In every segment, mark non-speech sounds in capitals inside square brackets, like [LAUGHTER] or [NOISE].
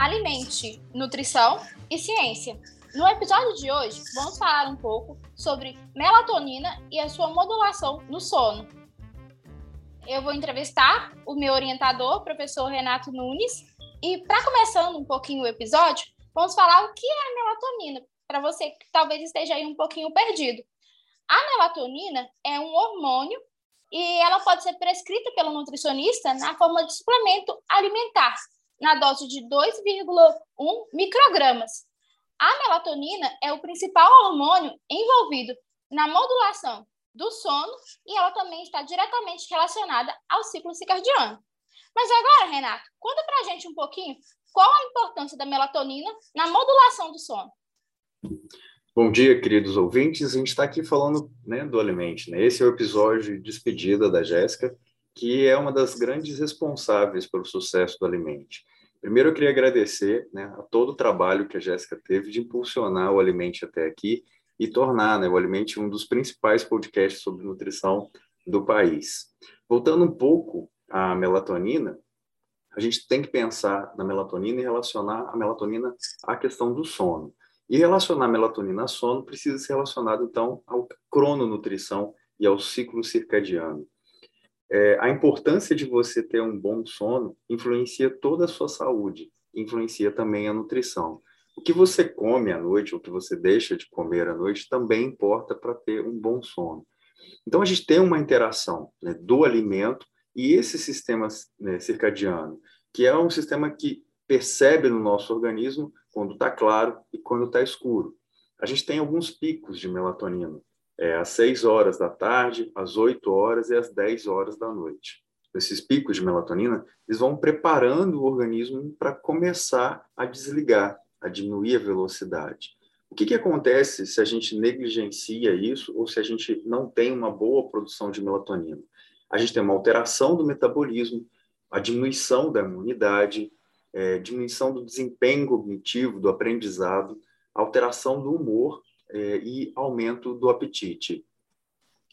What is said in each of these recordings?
Alimente, Nutrição e Ciência. No episódio de hoje, vamos falar um pouco sobre melatonina e a sua modulação no sono. Eu vou entrevistar o meu orientador, professor Renato Nunes, e para começando um pouquinho o episódio, vamos falar o que é a melatonina, para você que talvez esteja aí um pouquinho perdido. A melatonina é um hormônio e ela pode ser prescrita pelo nutricionista na forma de suplemento alimentar, na dose de 2,1 microgramas. A melatonina é o principal hormônio envolvido na modulação do sono e ela também está diretamente relacionada ao ciclo circadiano. Mas agora, Renato, conta para a gente um pouquinho qual a importância da melatonina na modulação do sono. Bom dia, queridos ouvintes. A gente está aqui falando né, do Alimente. Né? Esse é o episódio de despedida da Jéssica, que é uma das grandes responsáveis pelo sucesso do Alimente. Primeiro, eu queria agradecer né, a todo o trabalho que a Jéssica teve de impulsionar o Alimente até aqui e tornar né, o Alimente um dos principais podcasts sobre nutrição do país. Voltando um pouco à melatonina, a gente tem que pensar na melatonina e relacionar a melatonina à questão do sono. E relacionar a melatonina ao sono precisa ser relacionado, então, ao crononutrição e ao ciclo circadiano. É, a importância de você ter um bom sono influencia toda a sua saúde, influencia também a nutrição. O que você come à noite, o que você deixa de comer à noite, também importa para ter um bom sono. Então, a gente tem uma interação né, do alimento e esse sistema né, circadiano, que é um sistema que percebe no nosso organismo quando está claro e quando está escuro. A gente tem alguns picos de melatonina é, às 6 horas da tarde, às 8 horas e às 10 horas da noite. Esses picos de melatonina, eles vão preparando o organismo para começar a desligar, a diminuir a velocidade. O que, que acontece se a gente negligencia isso ou se a gente não tem uma boa produção de melatonina? A gente tem uma alteração do metabolismo, a diminuição da imunidade, é, diminuição do desempenho cognitivo, do aprendizado, alteração do humor é, e aumento do apetite.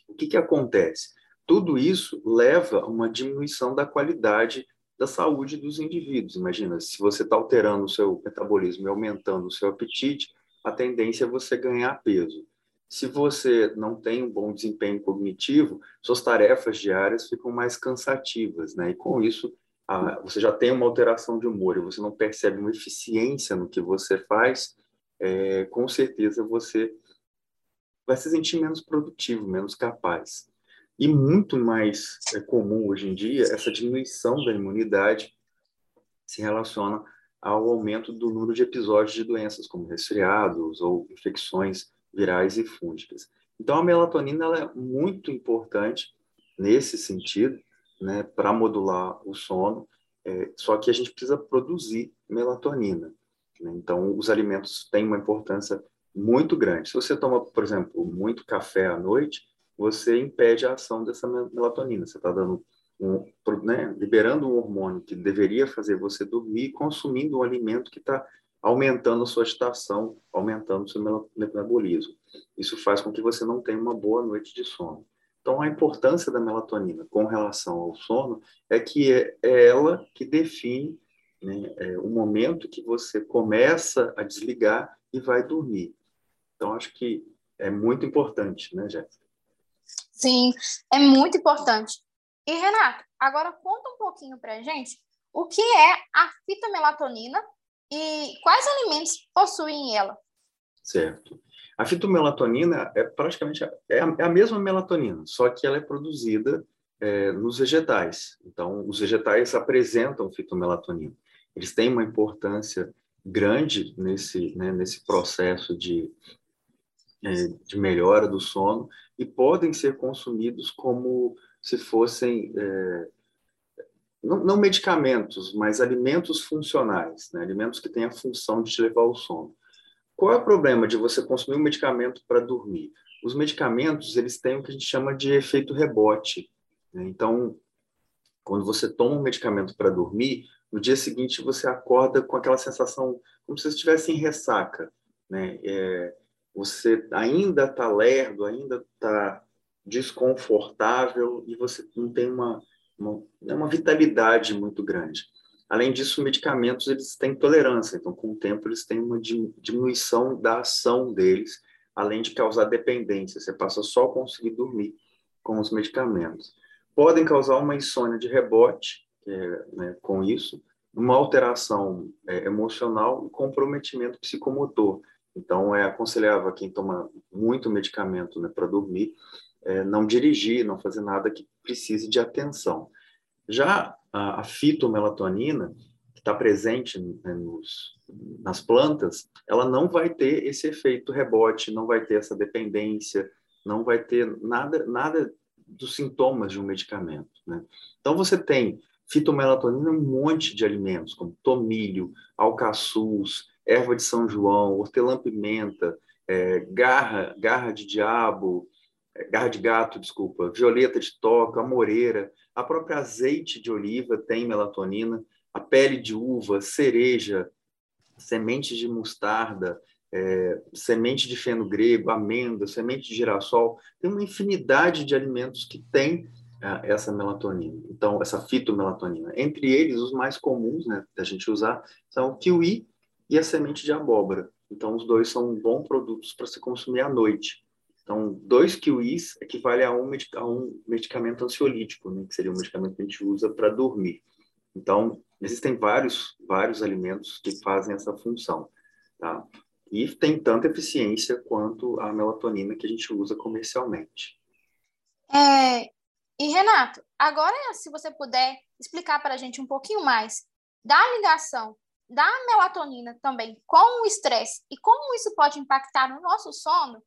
O que, que acontece? Tudo isso leva a uma diminuição da qualidade da saúde dos indivíduos. Imagina, se você está alterando o seu metabolismo e aumentando o seu apetite, a tendência é você ganhar peso. Se você não tem um bom desempenho cognitivo, suas tarefas diárias ficam mais cansativas, né? E com isso, a, você já tem uma alteração de humor e você não percebe uma eficiência no que você faz, é, com certeza você vai se sentir menos produtivo, menos capaz. E muito mais é comum hoje em dia, essa diminuição da imunidade se relaciona ao aumento do número de episódios de doenças, como resfriados ou infecções virais e fúngicas. Então, a melatonina ela é muito importante nesse sentido, né, para modular o sono, é, só que a gente precisa produzir melatonina. Né? Então, os alimentos têm uma importância muito grande. Se você toma, por exemplo, muito café à noite, você impede a ação dessa melatonina. Você está dando um, né, liberando um hormônio que deveria fazer você dormir, consumindo um alimento que está aumentando a sua agitação, aumentando o seu metabolismo. Isso faz com que você não tenha uma boa noite de sono. Então, a importância da melatonina com relação ao sono é que é, ela que define né, é o momento que você começa a desligar e vai dormir. Então, acho que é muito importante, né, Jéssica? Sim, é muito importante. E, Renato, agora conta um pouquinho para a gente o que é a fitomelatonina e quais alimentos possuem ela. Certo. A fitomelatonina é praticamente a, é a, é a mesma melatonina, só que ela é produzida é, nos vegetais. Então, os vegetais apresentam fitomelatonina eles têm uma importância grande nesse, né, nesse processo de, é, de melhora do sono e podem ser consumidos como se fossem é, não, não, medicamentos, mas alimentos funcionais, né, alimentos que têm a função de te levar ao sono. Qual é o problema de você consumir um medicamento para dormir? Os medicamentos eles têm o que a gente chama de efeito rebote. Né? Então, quando você toma um medicamento para dormir, no dia seguinte você acorda com aquela sensação como se você estivesse em ressaca, né? É, você ainda está lerdo, ainda está desconfortável e você não tem uma, uma, né, uma vitalidade muito grande. Além disso, medicamentos eles têm tolerância, então com o tempo eles têm uma diminuição da ação deles, além de causar dependência. Você passa só a conseguir dormir com os medicamentos. Podem causar uma insônia de rebote é, né, com isso, uma alteração é, emocional e comprometimento psicomotor. Então, é aconselhável a quem toma muito medicamento né, para dormir, é, não dirigir, não fazer nada que precise de atenção. Já a, a fitomelatonina, que está presente né, nos, nas plantas, ela não vai ter esse efeito rebote, não vai ter essa dependência, não vai ter nada, nada dos sintomas de um medicamento. Né? Então, você tem fitomelatonina em um monte de alimentos, como tomilho, alcaçuz, erva de São João, hortelã-pimenta, é, garra, garra de diabo, é, garra de gato, desculpa, violeta de toca, amoreira, a própria azeite de oliva tem melatonina, a pele de uva, cereja, sementes de mostarda, é, semente de feno grego, amêndoa, semente de girassol, tem uma infinidade de alimentos que têm essa melatonina. Então, essa fitomelatonina. Entre eles, os mais comuns né, da gente usar são o kiwi e a semente de abóbora. Então, os dois são bons produtos para se consumir à noite. Então, dois kiwis equivale a um, a um medicamento ansiolítico, né, que seria um medicamento que a gente usa para dormir. Então, existem vários, vários alimentos que fazem essa função. Tá? E tem tanta eficiência quanto a melatonina que a gente usa comercialmente. É, e, Renato, agora, se você puder explicar para a gente um pouquinho mais da ligação da melatonina também com o estresse e como isso pode impactar no nosso sono?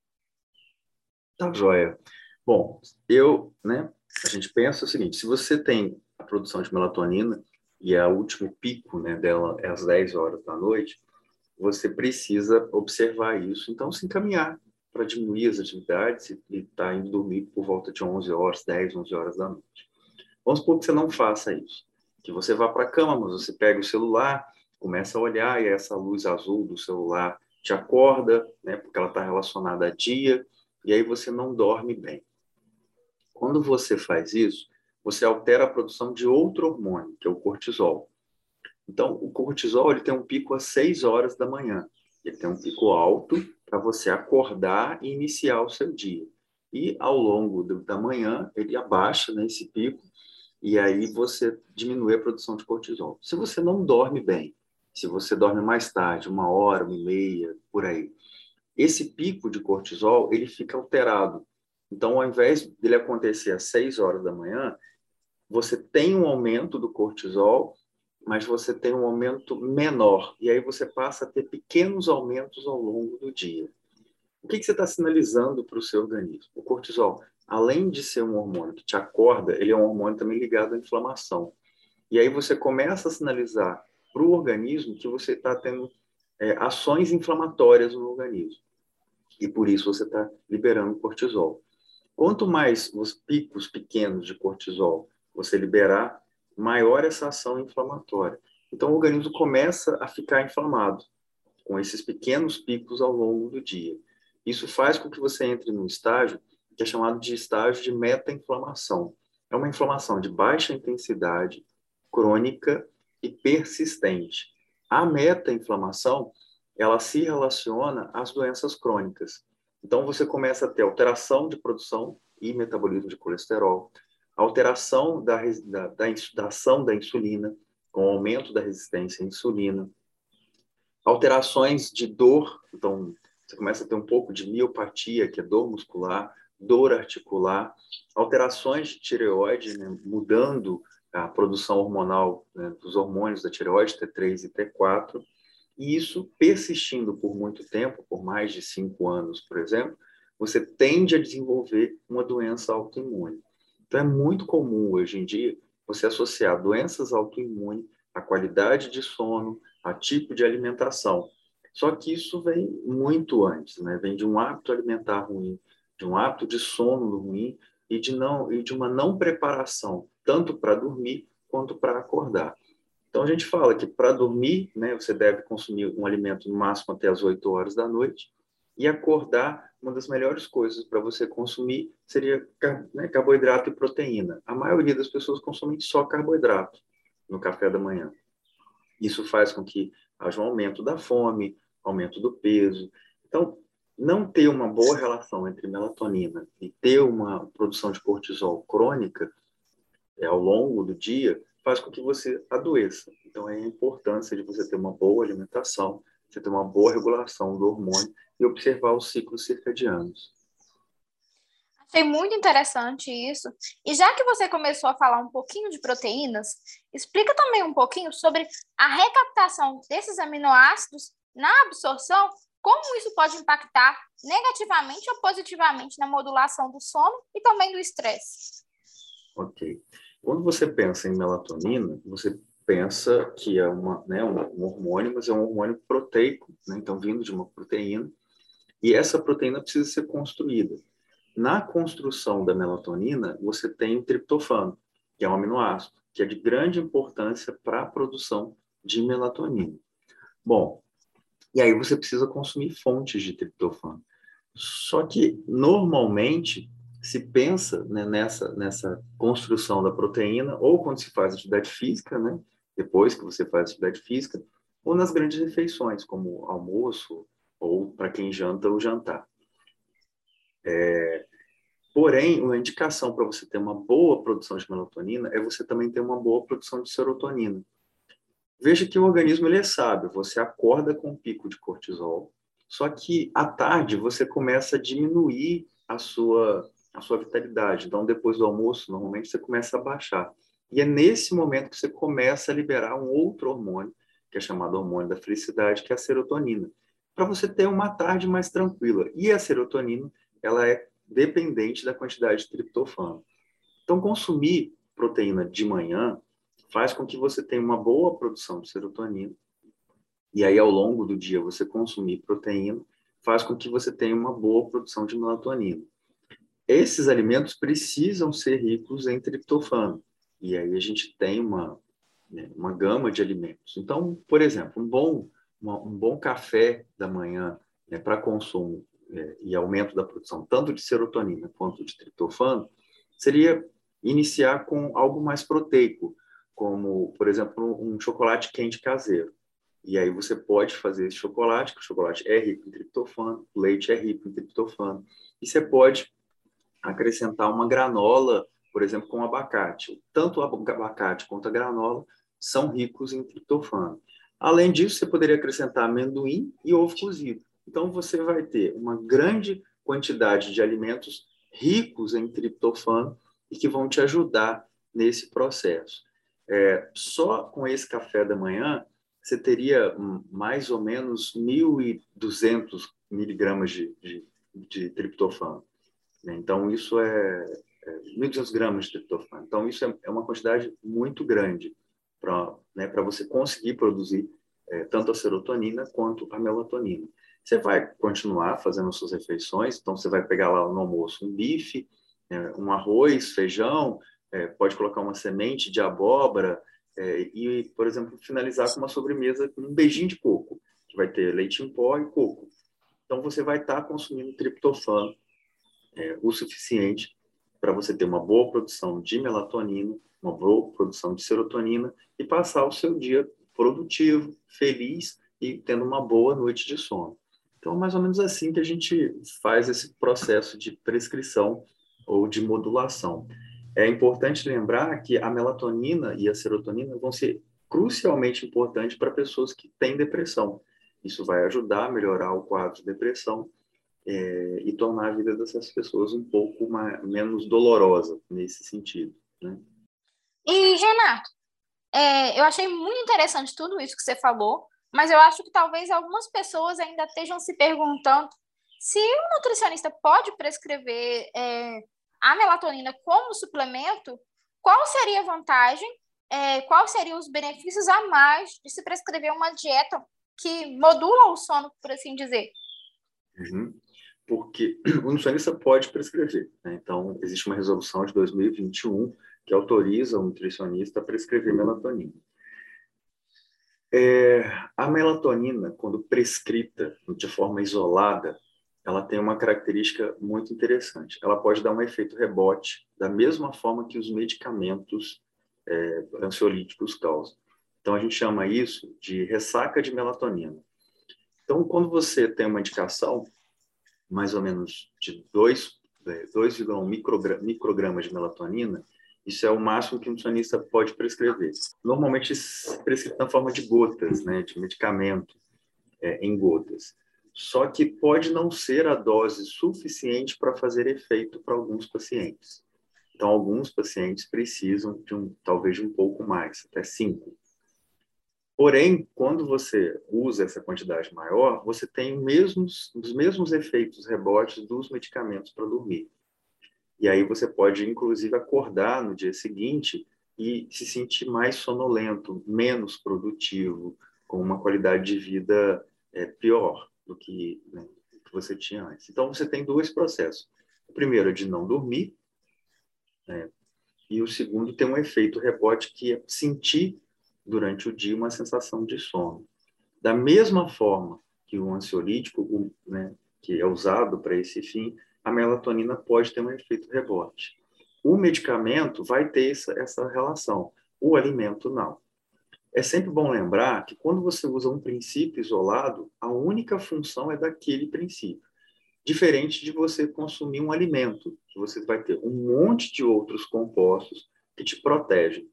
Tá joia. Bom, eu, né, a gente pensa o seguinte, se você tem a produção de melatonina e é o último pico, né, dela é às 10 horas da noite, você precisa observar isso, então se encaminhar para diminuir as atividades e estar tá indo dormir por volta de 11 horas, 10, 11 horas da noite. Vamos supor que você não faça isso, que você vá para a cama, mas você pega o celular, começa a olhar e essa luz azul do celular te acorda, né, porque ela está relacionada a dia, e aí você não dorme bem. Quando você faz isso, você altera a produção de outro hormônio, que é o cortisol. Então, o cortisol ele tem um pico às 6 horas da manhã. Ele tem um pico alto para você acordar e iniciar o seu dia. E ao longo do, da manhã, ele abaixa né, esse pico e aí você diminui a produção de cortisol. Se você não dorme bem, se você dorme mais tarde, uma hora, uma e meia, por aí, esse pico de cortisol ele fica alterado. Então, ao invés dele acontecer às 6 horas da manhã, você tem um aumento do cortisol, mas você tem um aumento menor. E aí você passa a ter pequenos aumentos ao longo do dia. O que, que você está sinalizando para o seu organismo? O cortisol, além de ser um hormônio que te acorda, ele é um hormônio também ligado à inflamação. E aí você começa a sinalizar para o organismo que você está tendo é, ações inflamatórias no organismo. E por isso você está liberando cortisol. Quanto mais os picos pequenos de cortisol você liberar, maior essa ação inflamatória. Então o organismo começa a ficar inflamado com esses pequenos picos ao longo do dia. Isso faz com que você entre num estágio que é chamado de estágio de meta-inflamação. É uma inflamação de baixa intensidade, crônica e persistente. A meta-inflamação, ela se relaciona às doenças crônicas. Então, você começa a ter alteração de produção e metabolismo de colesterol, alteração da, da, da, da ação da insulina, com aumento da resistência à insulina, alterações de dor, então você começa a ter um pouco de miopatia, que é dor muscular, dor articular, alterações de tireoide, né, mudando a produção hormonal né, dos hormônios da tireoide, T3 e T4, e isso persistindo por muito tempo, por mais de cinco anos, por exemplo, você tende a desenvolver uma doença autoimune. Então, é muito comum hoje em dia você associar doenças autoimunes à qualidade de sono, a tipo de alimentação. Só que isso vem muito antes, né? Vem de um hábito alimentar ruim, de um hábito de sono ruim e de não e de uma não preparação tanto para dormir quanto para acordar. Então a gente fala que para dormir, né, você deve consumir um alimento no máximo até as 8 horas da noite e acordar, uma das melhores coisas para você consumir seria né, carboidrato e proteína. A maioria das pessoas consomem só carboidrato no café da manhã. Isso faz com que haja um aumento da fome, aumento do peso. Então, não ter uma boa relação entre melatonina e ter uma produção de cortisol crônica é, ao longo do dia faz com que você adoeça. Então, é a importância de você ter uma boa alimentação, você ter uma boa regulação do hormônio e observar os ciclos circadianos. Achei muito interessante isso. E já que você começou a falar um pouquinho de proteínas, explica também um pouquinho sobre a recaptação desses aminoácidos na absorção, como isso pode impactar negativamente ou positivamente na modulação do sono e também do estresse. Ok. Quando você pensa em melatonina, você pensa que é uma, né, um hormônio, mas é um hormônio proteico, né, então vindo de uma proteína, e essa proteína precisa ser construída. Na construção da melatonina, você tem o triptofano, que é um aminoácido, que é de grande importância para a produção de melatonina. Bom, e aí você precisa consumir fontes de triptofano. Só que, normalmente, se pensa né, nessa, nessa construção da proteína, ou quando se faz atividade física, né, depois que você faz atividade física, ou nas grandes refeições, como almoço, ou para quem janta, o jantar. É, porém, uma indicação para você ter uma boa produção de melatonina é você também ter uma boa produção de serotonina. Veja que o organismo ele é sábio, você acorda com um pico de cortisol, só que à tarde você começa a diminuir a sua a sua vitalidade. Então, depois do almoço, normalmente você começa a baixar. E é nesse momento que você começa a liberar um outro hormônio, que é chamado hormônio da felicidade, que é a serotonina, para você ter uma tarde mais tranquila. E a serotonina, ela é dependente da quantidade de triptofano. Então, consumir proteína de manhã faz com que você tenha uma boa produção de serotonina. E aí, ao longo do dia, você consumir proteína faz com que você tenha uma boa produção de melatonina. Esses alimentos precisam ser ricos em triptofano. E aí a gente tem uma, né, uma gama de alimentos. Então, por exemplo, um bom, uma, um bom café da manhã né, para consumo é, e aumento da produção tanto de serotonina quanto de triptofano, seria iniciar com algo mais proteico, como, por exemplo, um chocolate quente caseiro. E aí você pode fazer esse chocolate, que o chocolate é rico em triptofano, o leite é rico em triptofano, e você pode acrescentar uma granola, por exemplo, com abacate. Tanto o abacate quanto a granola são ricos em triptofano. Além disso, você poderia acrescentar amendoim e ovo cozido. Então, você vai ter uma grande quantidade de alimentos ricos em triptofano e que vão te ajudar nesse processo. É, só com esse café da manhã, você teria mais ou menos 1.200 miligramas de, de, de triptofano. Então, isso é 1.200 gramas de triptofano. Então, isso é, é uma quantidade muito grande para né, você conseguir produzir é, tanto a serotonina quanto a melatonina. Você vai continuar fazendo suas refeições, então você vai pegar lá no almoço um bife, é, um arroz, feijão, é, pode colocar uma semente de abóbora é, e, por exemplo, finalizar com uma sobremesa com um beijinho de coco, que vai ter leite em pó e coco. Então você vai estar tá consumindo triptofano é, o suficiente para você ter uma boa produção de melatonina, uma boa produção de serotonina e passar o seu dia produtivo, feliz e tendo uma boa noite de sono. Então, mais ou menos assim que a gente faz esse processo de prescrição ou de modulação. É importante lembrar que a melatonina e a serotonina vão ser crucialmente importantes para pessoas que têm depressão. Isso vai ajudar a melhorar o quadro de depressão é, e tornar a vida dessas pessoas um pouco mais, menos dolorosa nesse sentido. Né? E, Renato, é, eu achei muito interessante tudo isso que você falou, mas eu acho que talvez algumas pessoas ainda estejam se perguntando se o nutricionista pode prescrever é, a melatonina como suplemento, qual seria a vantagem, é, quais seriam os benefícios a mais de se prescrever uma dieta que modula o sono, por assim dizer? Uhum porque [CLEARS THROAT] o nutricionista pode prescrever. Né? Então, existe uma resolução de 2021 que autoriza o nutricionista a prescrever melatonina. É, a melatonina, quando prescrita de forma isolada, ela tem uma característica muito interessante. Ela pode dar um efeito rebote, da mesma forma que os medicamentos é, ansiolíticos causam. Então, a gente chama isso de ressaca de melatonina. Então, quando você tem uma indicação, mais ou menos de 2,1 microgramas de melatonina, isso é o máximo que um nutricionista pode prescrever. Normalmente prescrito na forma de gotas, né, de medicamento é, em gotas. Só que pode não ser a dose suficiente para fazer efeito para alguns pacientes. Então, alguns pacientes precisam de um, talvez de um pouco mais, até 5. Porém, quando você usa essa quantidade maior, você tem mesmos, os mesmos efeitos rebotes dos medicamentos para dormir. E aí você pode, inclusive, acordar no dia seguinte e se sentir mais sonolento, menos produtivo, com uma qualidade de vida é, pior do que, né, que você tinha antes. Então, você tem dois processos. O primeiro é de não dormir, né, e o segundo tem um efeito rebote, que é sentir durante o dia uma sensação de sono. Da mesma forma que o ansiolítico, o, né, que é usado para esse fim, a melatonina pode ter um efeito rebote. O medicamento vai ter essa, essa relação, o alimento não. É sempre bom lembrar que quando você usa um princípio isolado, a única função é daquele princípio. Diferente de você consumir um alimento, que você vai ter um monte de outros compostos que te protegem.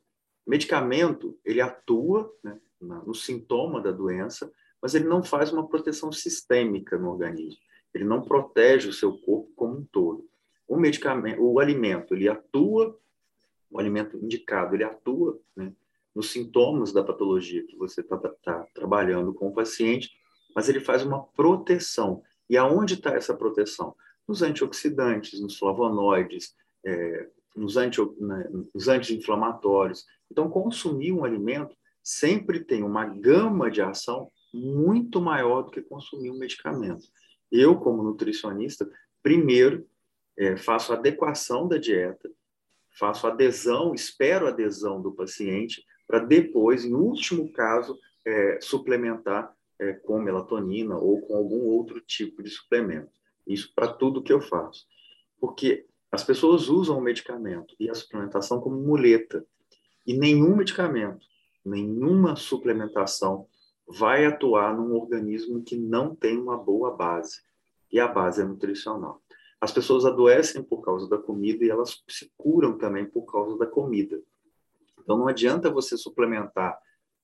Medicamento, ele atua né, no sintoma da doença, mas ele não faz uma proteção sistêmica no organismo ele não protege o seu corpo como um todo. O medicamento, o alimento, ele atua, o alimento indicado, ele atua né, nos sintomas da patologia que você está tá trabalhando com o paciente, mas ele faz uma proteção. E aonde está essa proteção? Nos antioxidantes, nos flavonoides, é, nos, anti, né, nos anti-inflamatórios. Então, consumir um alimento sempre tem uma gama de ação muito maior do que consumir um medicamento. Eu, como nutricionista, primeiro é, faço adequação da dieta, faço adesão, espero adesão do paciente, para depois, em último caso, é, suplementar é, com melatonina ou com algum outro tipo de suplemento. Isso para tudo que eu faço. Porque as pessoas usam o medicamento e a suplementação como muleta. E nenhum medicamento, nenhuma suplementação vai atuar num organismo que não tem uma boa base. E a base é nutricional. As pessoas adoecem por causa da comida e elas se curam também por causa da comida. Então não adianta você suplementar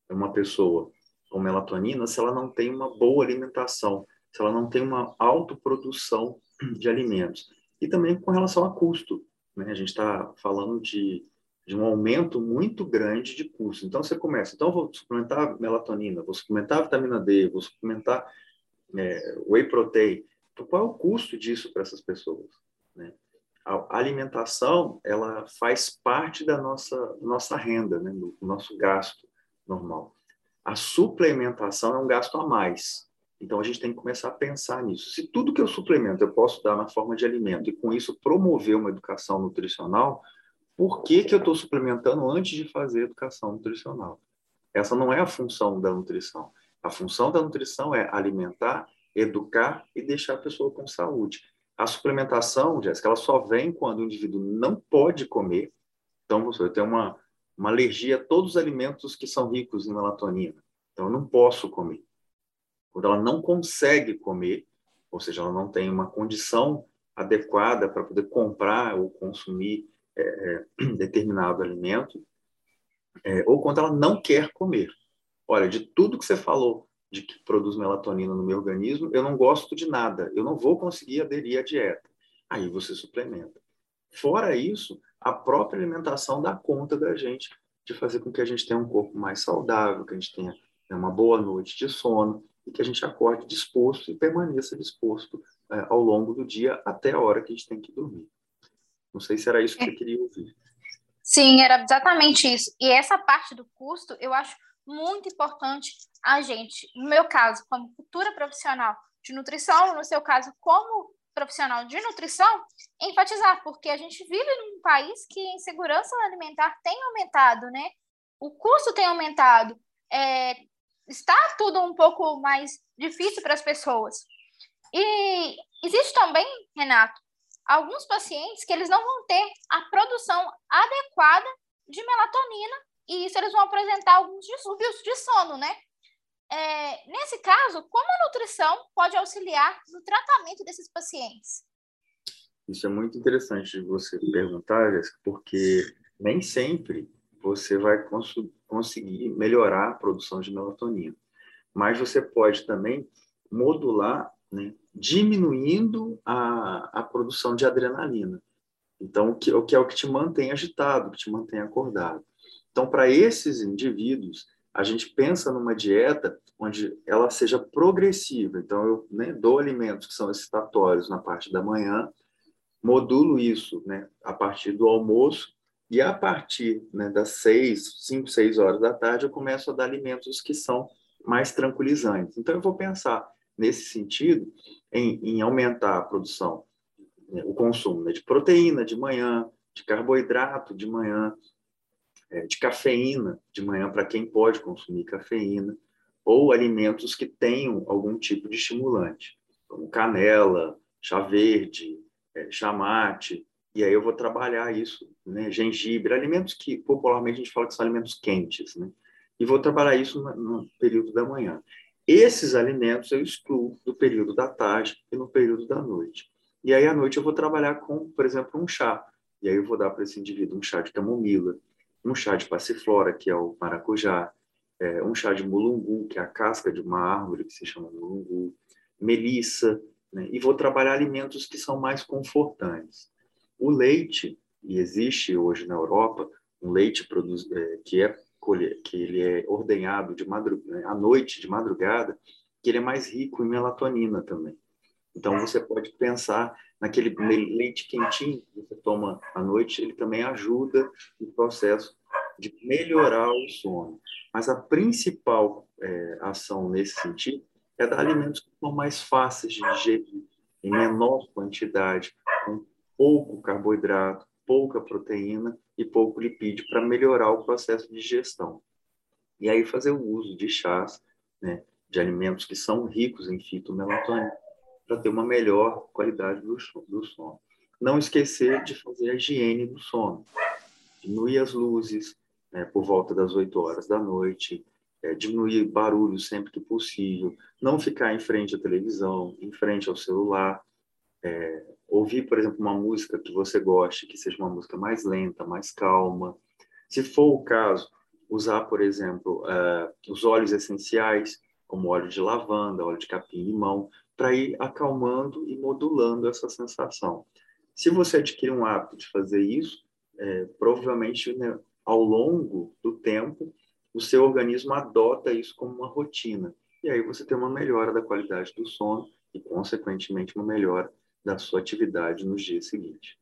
uma pessoa com melatonina se ela não tem uma boa alimentação, se ela não tem uma autoprodução de alimentos. E também com relação a custo. Né? A gente está falando de de um aumento muito grande de custo. Então, você começa, então, vou suplementar melatonina, vou suplementar vitamina D, vou suplementar é, whey protein. Então, qual é o custo disso para essas pessoas? Né? A alimentação, ela faz parte da nossa, nossa renda, né? do, nosso gasto normal. A suplementação é um gasto a mais. Então, a gente tem que começar a pensar nisso. Se tudo que eu suplemento eu posso dar na forma de alimento e, com isso, promover uma educação nutricional, por que, que eu estou suplementando antes de fazer educação nutricional? Essa não é a função da nutrição. A função da nutrição é alimentar, educar e deixar a pessoa com saúde. A suplementação, Jéssica, ela só vem quando o indivíduo não pode comer. Então, você tem uma, uma alergia a todos os alimentos que são ricos em melatonina. Então, eu não posso comer. Quando ela não consegue comer, ou seja, ela não tem uma condição adequada para poder comprar ou consumir é, [CLEARS THROAT] determinado alimento, é, ou quando ela não quer comer. Olha, de tudo que você falou de que produz melatonina no meu organismo, eu não gosto de nada, eu não vou conseguir aderir à dieta. Aí você suplementa. Fora isso, a própria alimentação dá conta da gente de fazer com que a gente tenha um corpo mais saudável, que a gente tenha uma boa noite de sono e que a gente acorde disposto e permaneça disposto é, ao longo do dia até a hora que a gente tem que dormir. Não sei se era isso que é. você queria ouvir. Sim, era exatamente isso. E essa parte do custo, eu acho muito importante a gente, no meu caso, como futura profissional de nutrição, no seu caso, como profissional de nutrição, enfatizar, porque a gente vive num país que a insegurança alimentar tem aumentado, né? O custo tem aumentado, é, está tudo um pouco mais difícil para as pessoas. E existe também, Renato, alguns pacientes que eles não vão ter a produção adequada de melatonina e isso eles vão apresentar alguns distúrbios de sono, né? É, nesse caso, como a nutrição pode auxiliar no tratamento desses pacientes? Isso é muito interessante de você perguntar, Jéssica, porque nem sempre você vai cons conseguir melhorar a produção de melatonina. Mas você pode também modular, né, diminuindo a, a produção de adrenalina. Então, o que, o que é o que te mantém agitado, que te mantém acordado. Então, para esses indivíduos, a gente pensa numa dieta onde ela seja progressiva. Então, eu né, dou alimentos que são excitatórios na parte da manhã, modulo isso né, a partir do almoço, e a partir né, das seis, cinco, seis horas da tarde, eu começo a dar alimentos que são mais tranquilizantes. Então, eu vou pensar nesse sentido em, em aumentar a produção, né, o consumo né, de proteína de manhã, de carboidrato de manhã, é, de cafeína de manhã para quem pode consumir cafeína, ou alimentos que tenham algum tipo de estimulante, como canela, chá verde, é, chá mate, e aí eu vou trabalhar isso, né? gengibre, alimentos que popularmente a gente fala que são alimentos quentes, né? e vou trabalhar isso no, período da manhã. Esses alimentos eu excluo do período da tarde e no período da noite. E aí à noite eu vou trabalhar com, por exemplo, um chá. E aí eu vou dar para esse indivíduo um chá de camomila, um chá de passiflora, que é o maracujá, é, um chá de mulungu, que é a casca de uma árvore que se chama mulungu, melissa, né? e vou trabalhar alimentos que são mais confortantes. O leite, e existe hoje na Europa um leite produz, é, que é que ele é ordenhado de né, à noite, de madrugada, que ele é mais rico em melatonina também. Então você pode pensar naquele leite quentinho que você toma à noite, ele também ajuda no processo de melhorar o sono. Mas a principal é, ação nesse sentido é dar alimentos que são mais fáceis de digerir, em menor quantidade, pouco carboidrato, pouca proteína e pouco lipídio para melhorar o processo de digestão. E aí fazer o uso de chás, né, de alimentos que são ricos em fitomelatonina para ter uma melhor qualidade do, do sono. Não esquecer de fazer a higiene do sono. Diminuir as luzes né, por volta das 8 horas da noite, é, diminuir barulho sempre que possível, não ficar em frente à televisão, em frente ao celular, é, ouvir, por exemplo, uma música que você goste, que seja uma música mais lenta, mais calma. Se for o caso, usar, por exemplo, uh, os óleos essenciais, como óleo de lavanda, óleo de capim-limão, para ir acalmando e modulando essa sensação. Se você adquirir um hábito de fazer isso, é, provavelmente né, ao longo do tempo, o seu organismo adota isso como uma rotina. E aí você tem uma melhora da qualidade do sono e, consequentemente, uma melhora da sua atividade nos dias seguintes.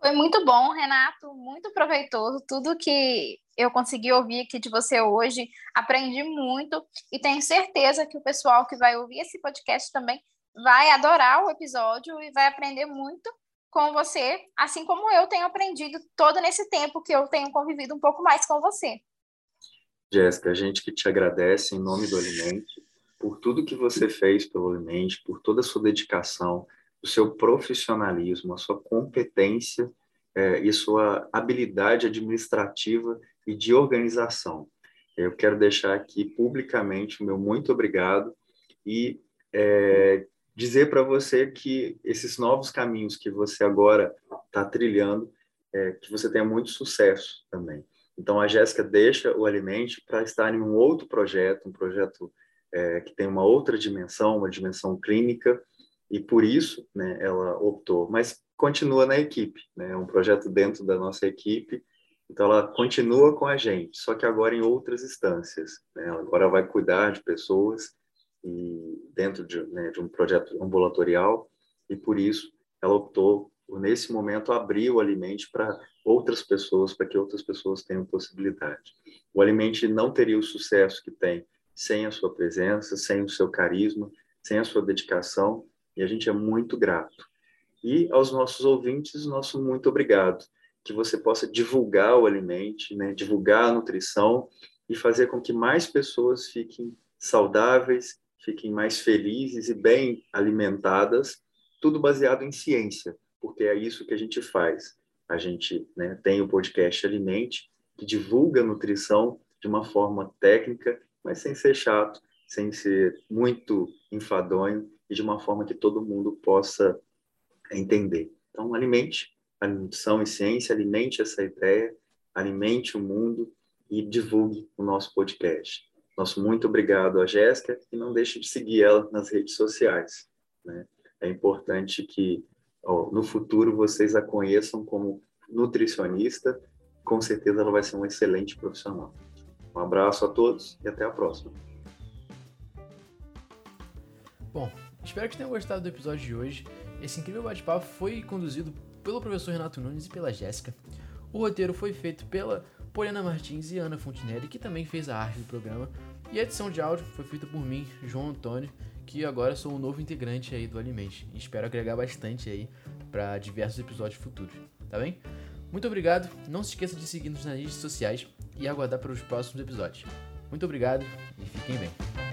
Foi muito bom, Renato, muito proveitoso. Tudo que eu consegui ouvir aqui de você hoje, aprendi muito e tenho certeza que o pessoal que vai ouvir esse podcast também vai adorar o episódio e vai aprender muito com você, assim como eu tenho aprendido todo nesse tempo que eu tenho convivido um pouco mais com você. Jéssica, a gente que te agradece em nome do Alimente por tudo que você fez pelo Alimente, por toda a sua dedicação, o seu profissionalismo, a sua competência é, e sua habilidade administrativa e de organização. Eu quero deixar aqui publicamente o meu muito obrigado e é, dizer para você que esses novos caminhos que você agora está trilhando, é, que você tenha muito sucesso também. Então, a Jéssica deixa o Alimente para estar em um outro projeto, um projeto é, que tem uma outra dimensão, uma dimensão clínica, e por isso né, ela optou, mas continua na equipe, né, é um projeto dentro da nossa equipe, então ela continua com a gente, só que agora em outras instâncias. Né, ela agora vai cuidar de pessoas e dentro de, né, de um projeto ambulatorial, e por isso ela optou nesse momento, abrir o Alimente para outras pessoas, para que outras pessoas tenham possibilidade. O Alimente não teria o sucesso que tem sem a sua presença, sem o seu carisma, sem a sua dedicação, e a gente é muito grato. E aos nossos ouvintes, nosso muito obrigado. Que você possa divulgar o alimento, né, divulgar a nutrição e fazer com que mais pessoas fiquem saudáveis, fiquem mais felizes e bem alimentadas, tudo baseado em ciência, porque é isso que a gente faz. A gente né, tem o podcast Alimente, que divulga nutrição de uma forma técnica, mas sem ser chato, sem ser muito enfadonho e de uma forma que todo mundo possa entender. Então, alimente a nutrição e ciência, alimente essa ideia, alimente o mundo e divulgue o nosso podcast. Nosso muito obrigado a Jéssica e não deixe de seguir ela nas redes sociais. Né? É importante que ó, no futuro vocês a conheçam como nutricionista. Com certeza ela vai ser um excelente profissional. Um abraço a todos e até a próxima. Bom, espero que tenham gostado do episódio de hoje. Esse incrível bate-papo foi conduzido pelo professor Renato Nunes e pela Jéssica. O roteiro foi feito pela Poliana Martins e Ana Fontinelli, que também fez a arte do programa. E a edição de áudio foi feita por mim, João Antônio, que agora sou um novo integrante aí do Alimente. E espero agregar bastante aí para diversos episódios futuros, tá bem? Muito obrigado, não se esqueça de seguir-nos redes sociais e aguardar para os próximos episódios. Muito obrigado e fiquem bem.